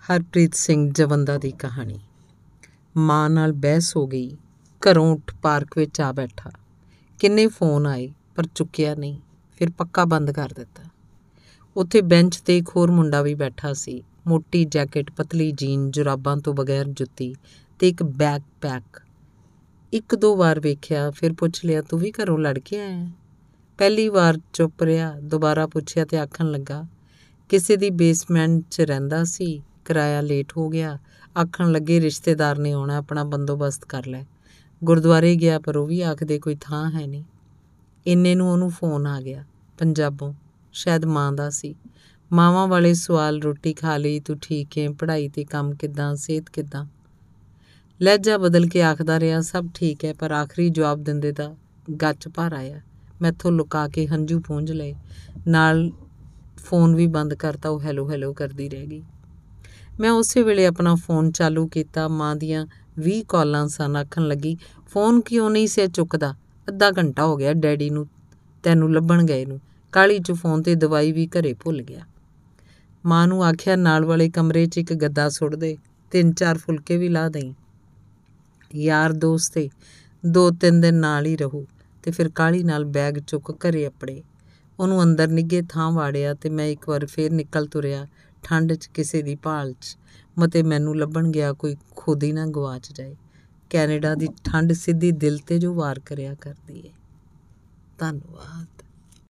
ਹਰਪ੍ਰੀਤ ਸਿੰਘ ਜਵੰਦਾ ਦੀ ਕਹਾਣੀ। ਮਾਂ ਨਾਲ ਬਹਿਸ ਹੋ ਗਈ। ਘਰੋਂ ਉੱਠ ਪਾਰਕ ਵਿੱਚ ਆ ਬੈਠਾ। ਕਿੰਨੇ ਫੋਨ ਆਏ, ਪਰ ਚੁੱਕਿਆ ਨਹੀਂ। ਫਿਰ ਪੱਕਾ ਬੰਦ ਕਰ ਦਿੱਤਾ। ਉੱਥੇ ਬੈਂਚ ਤੇ ਇੱਕ ਹੋਰ ਮੁੰਡਾ ਵੀ ਬੈਠਾ ਸੀ। ਮੋਟੀ ਜੈਕਟ, ਪਤਲੀ ਜੀਨ, ਜੁਰਾਬਾਂ ਤੋਂ ਬਗੈਰ ਜੁੱਤੀ ਤੇ ਇੱਕ ਬੈਗ ਪੈਕ ਇੱਕ ਦੋ ਵਾਰ ਵੇਖਿਆ, ਫਿਰ ਪੁੱਛ ਲਿਆ, ਤੂੰ ਵੀ ਘਰੋਂ ਲੜ ਕੇ ਆਇਆ ਪਹਿਲੀ ਵਾਰ ਚੁੱਪ ਰਿਹਾ। ਦੁਬਾਰਾ ਪੁੱਛਿਆ ਤੇ ਆਖਣ ਲੱਗਾ, ਕਿਸੇ ਦੀ ਬੇਸਮੈਂਟ 'ਚ ਰਹਿੰਦਾ ਸੀ। ਕਿਰਾਇਆ ਲੇਟ ਹੋ ਗਿਆ। ਆਖਣ ਲੱਗੇ, ਰਿਸ਼ਤੇਦਾਰ ਨੇ ਆਉਣਾ, ਆਪਣਾ ਬੰਦੋਬਸਤ ਕਰ ਲੈ। ਗੁਰਦੁਆਰੇ ਗਿਆ, ਪਰ ਉਹ ਵੀ ਆਖਦੇ ਕੋਈ ਥਾਂ ਹੈ ਨਹੀਂ। ਇੰਨੇ ਨੂੰ ਉਹਨੂੰ ਫੋਨ ਆ ਗਿਆ, ਪੰਜਾਬੋਂ। ਸ਼ਾਇਦ ਮਾਂ ਦਾ ਸੀ। ਮਾਵਾਂ ਵਾਲੇ ਸਵਾਲ, ਰੋਟੀ ਖਾ ਲਈ, ਤੂੰ ਠੀਕ ਹੈ ਪੜ੍ਹਾਈ ਤੇ ਕੰਮ ਕਿੱਦਾਂ, ਸਿਹਤ ਕਿੱਦਾਂ? ਲਹਿਜਾ ਬਦਲ ਕੇ ਆਖਦਾ ਰਿਹਾ, ਸਭ ਠੀਕ ਹੈ, ਪਰ ਆਖਰੀ ਜਵਾਬ ਦਿੰਦੇ ਦਾ ਗੱਚ ਭਰ ਆਇਆ। ਮੈਥੋਂ ਲੁਕਾ ਕੇ ਹੰਝੂ ਪੂੰਝ ਲਏ। ਨਾਲ ਫੋਨ ਵੀ ਬੰਦ ਕਰਤਾ, ਉਹ ਹੈਲੋ ਹੈਲੋ ਕਰਦੀ ਰਹਿ ਗਈ। ਮੈਂ ਉਸੇ ਵੇਲੇ ਆਪਣਾ ਫੋਨ ਚਾਲੂ ਕੀਤਾ, ਮਾਂ ਦੀਆਂ 20 ਕਾਲਾਂ ਸਨ, ਆਖਣ ਲੱਗੀ, ਫੋਨ ਕਿਉਂ ਨਹੀਂ ਸੇ ਚੁੱਕਦਾ? ਅੱਧਾ ਘੰਟਾ ਹੋ ਗਿਆ ਡੈਡੀ ਨੂੰ, ਤੈਨੂੰ ਲੱਭਣ ਗਏ ਨੂੰ। ਕਾਲੀ ਚ ਫੋਨ ਤੇ ਦਵਾਈ ਵੀ ਘਰੇ ਭੁੱਲ ਗਿਆ। ਮਾਂ ਨੂੰ ਆਖਿਆ, ਨਾਲ ਵਾਲੇ ਕਮਰੇ 'ਚ ਇੱਕ ਗੱਦਾ ਸੁੱਟ ਦੇ, ਤਿੰਨ ਚਾਰ ਫੁਲਕੇ ਵੀ ਲਾ ਦੇਈ। ਯਾਰ ਦੋਸਤੇ ਦੋ ਤਿੰਨ ਦਿਨ ਨਾਲ ਹੀ ਰਹੂ। ਤੇ ਫਿਰ ਕਾਲੀ ਨਾਲ ਬੈਗ ਚੁੱਕ ਘਰੇ ਆਪਣੇ ਉਹਨੂੰ ਅੰਦਰ ਨਿੱਗੇ ਥਾਂ ਵਾੜਿਆ ਤੇ ਮੈਂ ਇੱਕ ਵਾਰ ਫੇਰ ਨਿਕਲ ਤੁਰਿਆ ਠੰਡ 'ਚ, ਕਿਸੇ ਦੀ ਭਾਲ 'ਚ। ਮਤੇ ਮੈਨੂੰ ਲੱਭਣ ਗਿਆ ਕੋਈ ਖੁਦ ਹੀ ਨਾ ਗਵਾਚ ਜਾਏ। ਕੈਨੇਡਾ ਦੀ ਠੰਡ ਸਿੱਧੀ ਦਿਲ ਤੇ ਜੋ ਵਾਰ ਕਰਿਆ ਕਰਦੀ ਏ। ਧੰਨਵਾਦ।